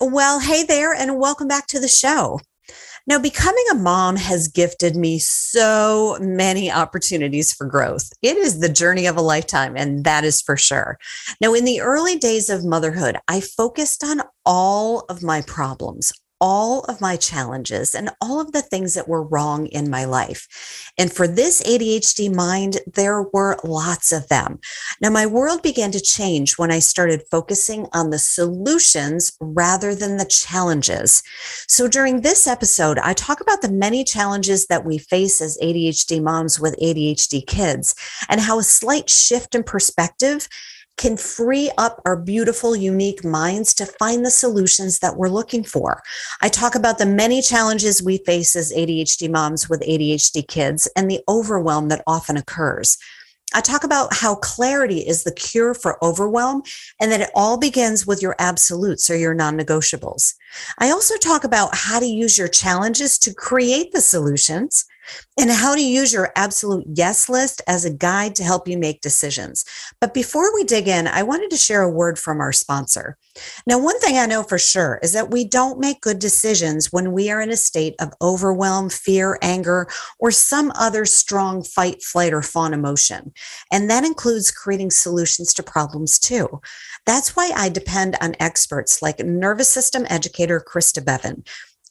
Well, hey there, and welcome back to the show. Now, becoming a mom has gifted me so many opportunities for growth. It is the journey of a lifetime, and that is for sure. Now, in the early days of motherhood, I focused on all of my problems, all of my challenges and all of the things that were wrong in my life. And for this ADHD mind, there were lots of them. Now, my world began to change when I started focusing on the solutions rather than the challenges. So during this episode, I talk about the many challenges that we face as ADHD moms with ADHD kids and how a slight shift in perspective can free up our beautiful, unique minds to find the solutions that we're looking for. I talk about the many challenges we face as ADHD moms with ADHD kids and the overwhelm that often occurs. I talk about how clarity is the cure for overwhelm and that it all begins with your absolutes or your non negotiables. I also talk about how to use your challenges to create the solutions and how to use your absolute yes list as a guide to help you make decisions. But before we dig in, I wanted to share a word from our sponsor. Now, one thing I know for sure is that we don't make good decisions when we are in a state of overwhelm, fear, anger, or some other strong fight, flight, or fawn emotion. And that includes creating solutions to problems too. That's why I depend on experts like nervous system educator Krista Bevan,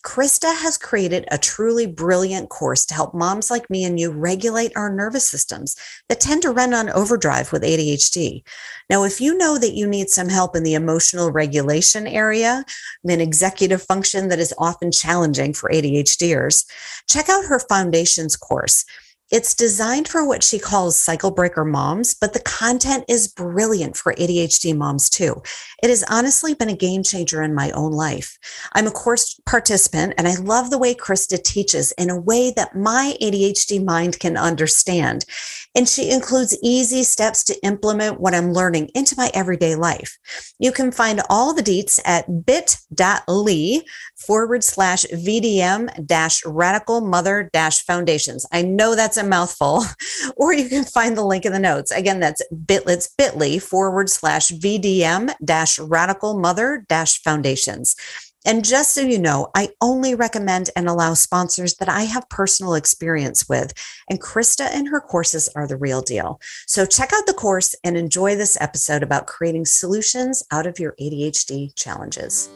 Krista has created a truly brilliant course to help moms like me and you regulate our nervous systems that tend to run on overdrive with ADHD. Now, if you know that you need some help in the emotional regulation area, an executive function that is often challenging for ADHDers, check out her foundations course. It's designed for what she calls cycle breaker moms, but the content is brilliant for ADHD moms too. It has honestly been a game changer in my own life. I'm a course participant and I love the way Krista teaches in a way that my ADHD mind can understand. And she includes easy steps to implement what I'm learning into my everyday life. You can find all the deets at bit.ly forward slash VDM dash radical mother dash foundations. I know that's a mouthful, or you can find the link in the notes. Again, that's bit, it's bit.ly forward slash VDM dash radical mother dash foundations. And just so you know, I only recommend and allow sponsors that I have personal experience with. And Krista and her courses are the real deal. So check out the course and enjoy this episode about creating solutions out of your ADHD challenges.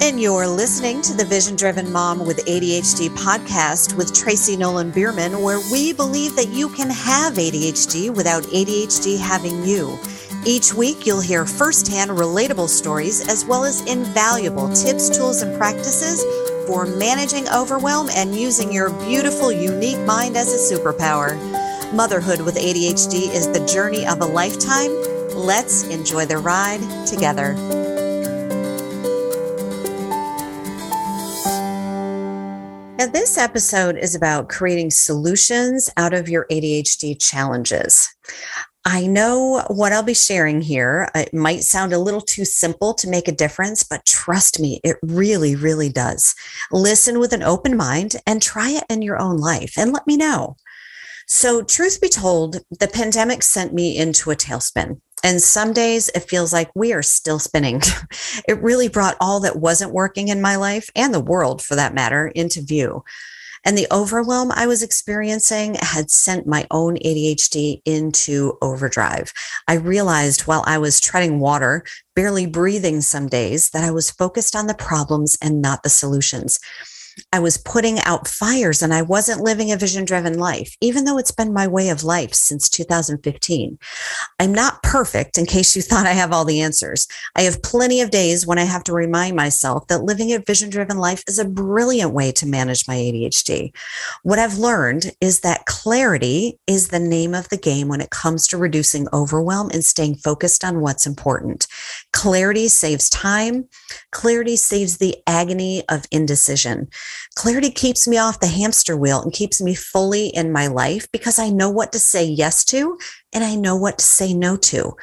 And you're listening to the Vision Driven Mom with ADHD podcast with Tracy Nolan Bierman, where we believe that you can have ADHD without ADHD having you. Each week, you'll hear firsthand relatable stories as well as invaluable tips, tools, and practices for managing overwhelm and using your beautiful, unique mind as a superpower. Motherhood with ADHD is the journey of a lifetime. Let's enjoy the ride together. Now, this episode is about creating solutions out of your ADHD challenges. I know what I'll be sharing here. Uh, it might sound a little too simple to make a difference, but trust me, it really, really does. Listen with an open mind and try it in your own life and let me know. So, truth be told, the pandemic sent me into a tailspin. And some days it feels like we are still spinning. it really brought all that wasn't working in my life and the world for that matter into view. And the overwhelm I was experiencing had sent my own ADHD into overdrive. I realized while I was treading water, barely breathing some days, that I was focused on the problems and not the solutions. I was putting out fires and I wasn't living a vision driven life, even though it's been my way of life since 2015. I'm not perfect in case you thought I have all the answers. I have plenty of days when I have to remind myself that living a vision driven life is a brilliant way to manage my ADHD. What I've learned is that clarity is the name of the game when it comes to reducing overwhelm and staying focused on what's important. Clarity saves time. Clarity saves the agony of indecision. Clarity keeps me off the hamster wheel and keeps me fully in my life because I know what to say yes to and I know what to say no to.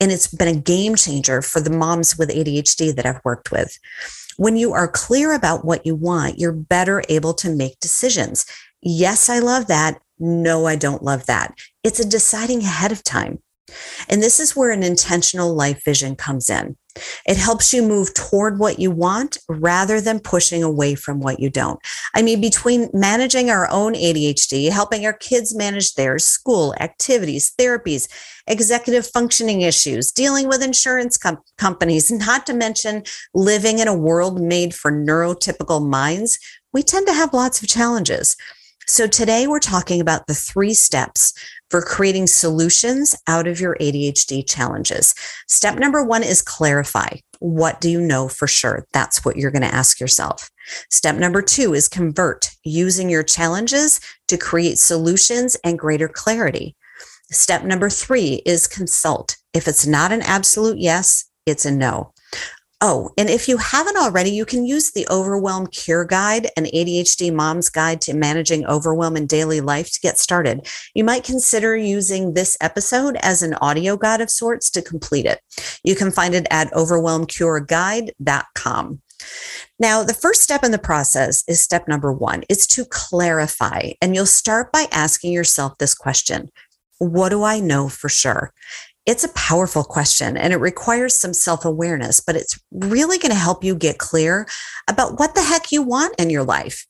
And it's been a game changer for the moms with ADHD that I've worked with. When you are clear about what you want, you're better able to make decisions. Yes, I love that. No, I don't love that. It's a deciding ahead of time. And this is where an intentional life vision comes in. It helps you move toward what you want rather than pushing away from what you don't. I mean, between managing our own ADHD, helping our kids manage theirs, school, activities, therapies, executive functioning issues, dealing with insurance com- companies, not to mention living in a world made for neurotypical minds, we tend to have lots of challenges. So today we're talking about the three steps for creating solutions out of your ADHD challenges. Step number one is clarify. What do you know for sure? That's what you're going to ask yourself. Step number two is convert using your challenges to create solutions and greater clarity. Step number three is consult. If it's not an absolute yes, it's a no. Oh, and if you haven't already, you can use the Overwhelm Cure Guide and ADHD Mom's Guide to Managing Overwhelm in Daily Life to get started. You might consider using this episode as an audio guide of sorts to complete it. You can find it at overwhelmcureguide.com. Now, the first step in the process is step number one. It's to clarify. And you'll start by asking yourself this question What do I know for sure? It's a powerful question and it requires some self awareness, but it's really going to help you get clear about what the heck you want in your life.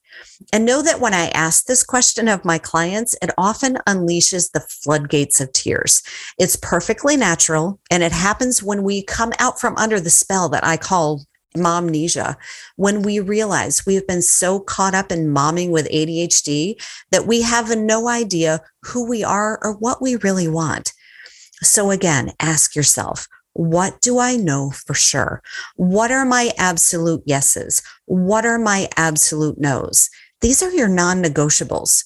And know that when I ask this question of my clients, it often unleashes the floodgates of tears. It's perfectly natural and it happens when we come out from under the spell that I call momnesia when we realize we've been so caught up in momming with ADHD that we have no idea who we are or what we really want. So again, ask yourself, what do I know for sure? What are my absolute yeses? What are my absolute no's? These are your non negotiables.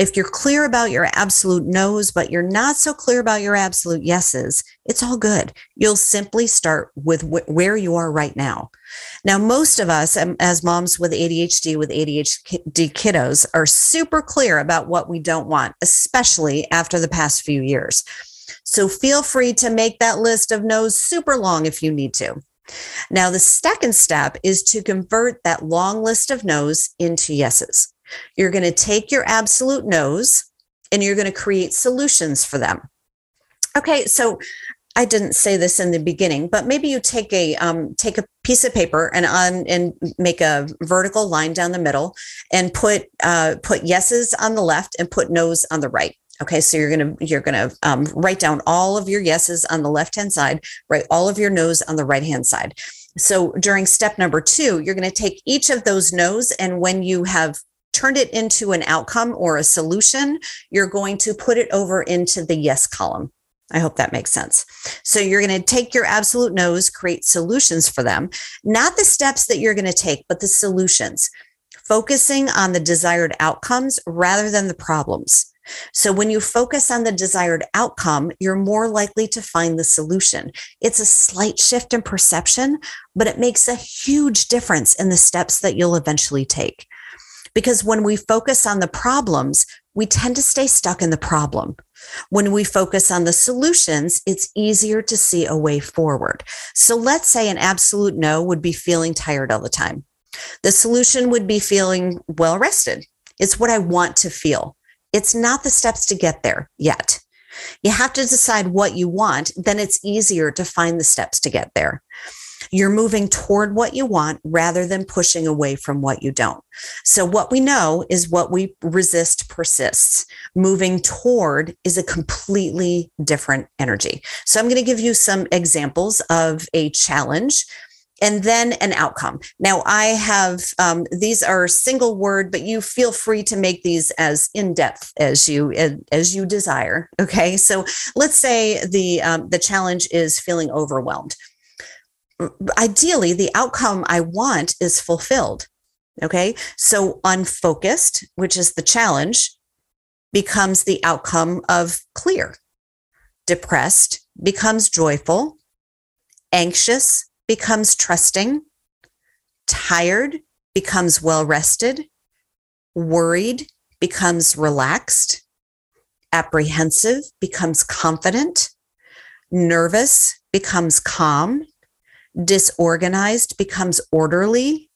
If you're clear about your absolute no's, but you're not so clear about your absolute yeses, it's all good. You'll simply start with wh- where you are right now. Now, most of us, um, as moms with ADHD, with ADHD kiddos, are super clear about what we don't want, especially after the past few years. So feel free to make that list of no's super long if you need to. Now, the second step is to convert that long list of no's into yeses. You're going to take your absolute no's and you're going to create solutions for them. Okay, so I didn't say this in the beginning, but maybe you take a um, take a piece of paper and on and make a vertical line down the middle and put uh, put yeses on the left and put no's on the right. Okay, so you're gonna you're gonna um, write down all of your yeses on the left hand side, write all of your no's on the right hand side. So during step number two, you're going to take each of those no's, and when you have turned it into an outcome or a solution, you're going to put it over into the yes column. I hope that makes sense. So you're going to take your absolute no's, create solutions for them, not the steps that you're going to take, but the solutions, focusing on the desired outcomes rather than the problems. So when you focus on the desired outcome, you're more likely to find the solution. It's a slight shift in perception, but it makes a huge difference in the steps that you'll eventually take. Because when we focus on the problems, we tend to stay stuck in the problem. When we focus on the solutions, it's easier to see a way forward. So let's say an absolute no would be feeling tired all the time. The solution would be feeling well rested. It's what I want to feel. It's not the steps to get there yet. You have to decide what you want, then it's easier to find the steps to get there. You're moving toward what you want rather than pushing away from what you don't. So, what we know is what we resist persists. Moving toward is a completely different energy. So, I'm going to give you some examples of a challenge and then an outcome. Now, I have um, these are single word, but you feel free to make these as in depth as you as you desire. Okay, so let's say the um, the challenge is feeling overwhelmed. Ideally, the outcome I want is fulfilled. Okay, so unfocused, which is the challenge, becomes the outcome of clear. Depressed becomes joyful. Anxious becomes trusting, tired becomes well rested, worried becomes relaxed, apprehensive becomes confident, nervous becomes calm, disorganized becomes orderly,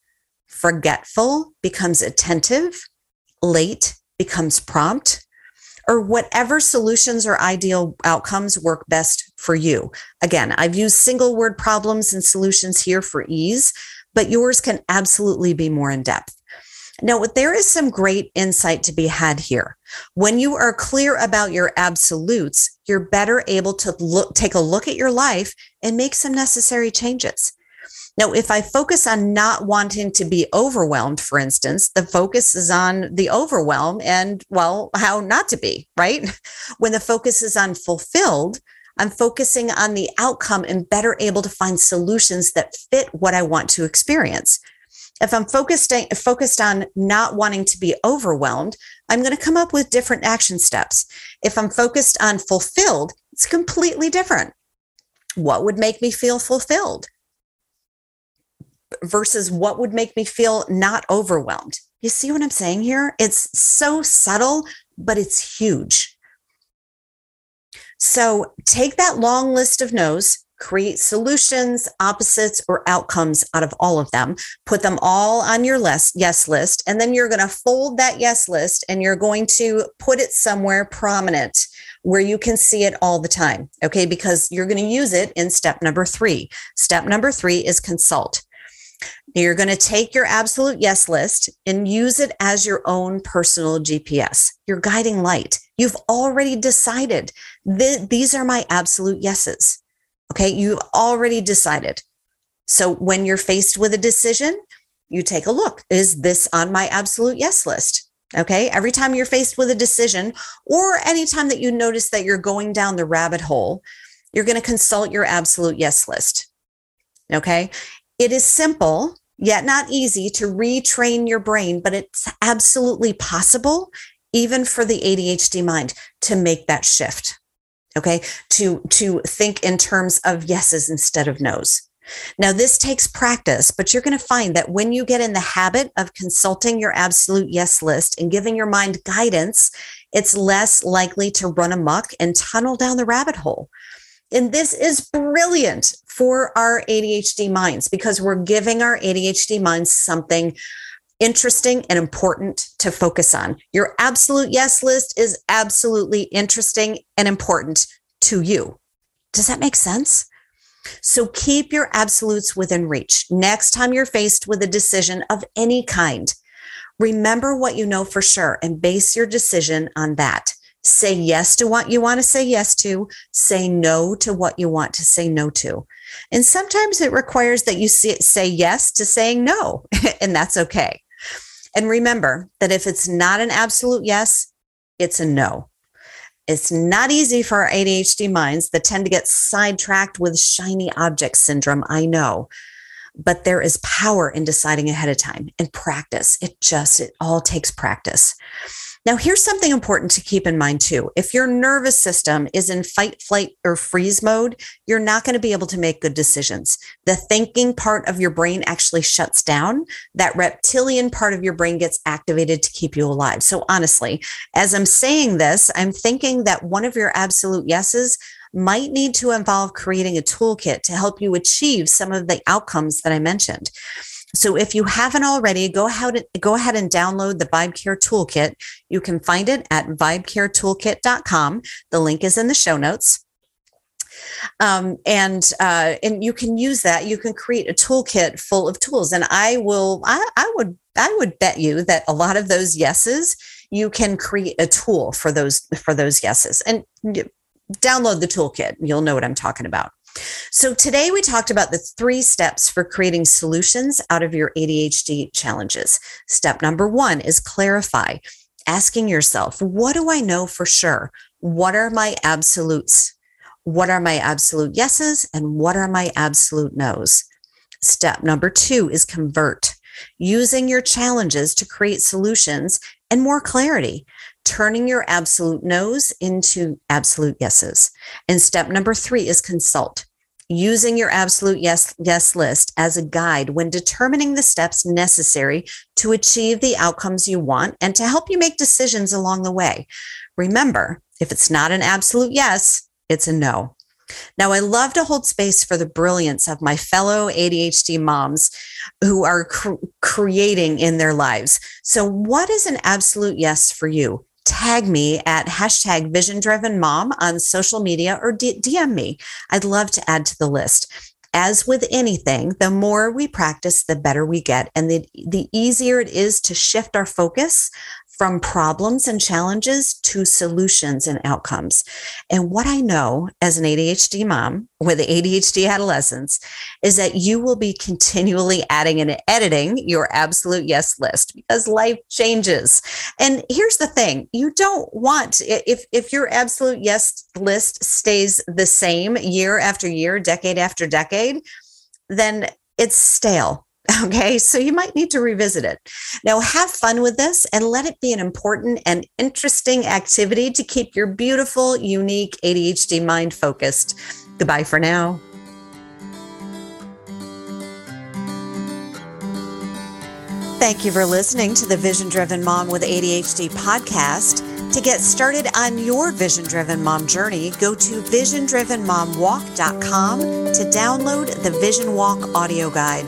forgetful becomes attentive, late becomes prompt, or whatever solutions or ideal outcomes work best for you. Again, I've used single word problems and solutions here for ease, but yours can absolutely be more in depth. Now, there is some great insight to be had here. When you are clear about your absolutes, you're better able to look, take a look at your life and make some necessary changes. Now, if I focus on not wanting to be overwhelmed, for instance, the focus is on the overwhelm and, well, how not to be, right? When the focus is on fulfilled, I'm focusing on the outcome and better able to find solutions that fit what I want to experience. If I'm focused, focused on not wanting to be overwhelmed, I'm going to come up with different action steps. If I'm focused on fulfilled, it's completely different. What would make me feel fulfilled? versus what would make me feel not overwhelmed. You see what I'm saying here? It's so subtle, but it's huge. So take that long list of no's, create solutions, opposites, or outcomes out of all of them. Put them all on your list, yes list, and then you're going to fold that yes list and you're going to put it somewhere prominent where you can see it all the time. Okay. Because you're going to use it in step number three. Step number three is consult. You're going to take your absolute yes list and use it as your own personal GPS, your guiding light. You've already decided that these are my absolute yeses. Okay. You've already decided. So when you're faced with a decision, you take a look. Is this on my absolute yes list? Okay. Every time you're faced with a decision, or anytime that you notice that you're going down the rabbit hole, you're going to consult your absolute yes list. Okay. It is simple, yet not easy to retrain your brain, but it's absolutely possible, even for the ADHD mind, to make that shift. Okay. To, to think in terms of yeses instead of nos. Now, this takes practice, but you're going to find that when you get in the habit of consulting your absolute yes list and giving your mind guidance, it's less likely to run amok and tunnel down the rabbit hole. And this is brilliant for our ADHD minds because we're giving our ADHD minds something interesting and important to focus on. Your absolute yes list is absolutely interesting and important to you. Does that make sense? So keep your absolutes within reach. Next time you're faced with a decision of any kind, remember what you know for sure and base your decision on that. Say yes to what you want to say yes to, say no to what you want to say no to. And sometimes it requires that you say yes to saying no, and that's okay. And remember that if it's not an absolute yes, it's a no. It's not easy for our ADHD minds that tend to get sidetracked with shiny object syndrome. I know, but there is power in deciding ahead of time and practice. It just, it all takes practice. Now, here's something important to keep in mind too. If your nervous system is in fight, flight, or freeze mode, you're not going to be able to make good decisions. The thinking part of your brain actually shuts down. That reptilian part of your brain gets activated to keep you alive. So, honestly, as I'm saying this, I'm thinking that one of your absolute yeses might need to involve creating a toolkit to help you achieve some of the outcomes that I mentioned. So if you haven't already, go ahead and go ahead and download the Vibe Care Toolkit. You can find it at vibecaretoolkit.com. The link is in the show notes. Um, and uh, and you can use that. You can create a toolkit full of tools. And I will. I, I would. I would bet you that a lot of those yeses, you can create a tool for those for those yeses. And download the toolkit. You'll know what I'm talking about. So, today we talked about the three steps for creating solutions out of your ADHD challenges. Step number one is clarify, asking yourself, what do I know for sure? What are my absolutes? What are my absolute yeses? And what are my absolute nos? Step number two is convert, using your challenges to create solutions and more clarity turning your absolute no's into absolute yeses. And step number three is consult, using your absolute yes, yes list as a guide when determining the steps necessary to achieve the outcomes you want and to help you make decisions along the way. Remember, if it's not an absolute yes, it's a no. Now, I love to hold space for the brilliance of my fellow ADHD moms who are cr- creating in their lives. So, what is an absolute yes for you? Tag me at hashtag vision driven mom on social media or DM me. I'd love to add to the list. As with anything, the more we practice, the better we get. And the, the easier it is to shift our focus from problems and challenges to solutions and outcomes. And what I know as an ADHD mom with ADHD adolescents is that you will be continually adding and editing your absolute yes list because life changes. And here's the thing, you don't want if if your absolute yes list stays the same year after year, decade after decade, then it's stale Okay, so you might need to revisit it. Now, have fun with this and let it be an important and interesting activity to keep your beautiful, unique ADHD mind focused. Goodbye for now. Thank you for listening to the Vision Driven Mom with ADHD podcast. To get started on your vision driven mom journey, go to visiondrivenmomwalk.com to download the Vision Walk audio guide.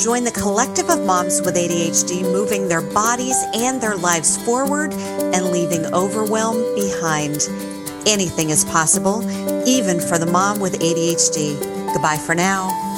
Join the collective of moms with ADHD moving their bodies and their lives forward and leaving overwhelm behind. Anything is possible, even for the mom with ADHD. Goodbye for now.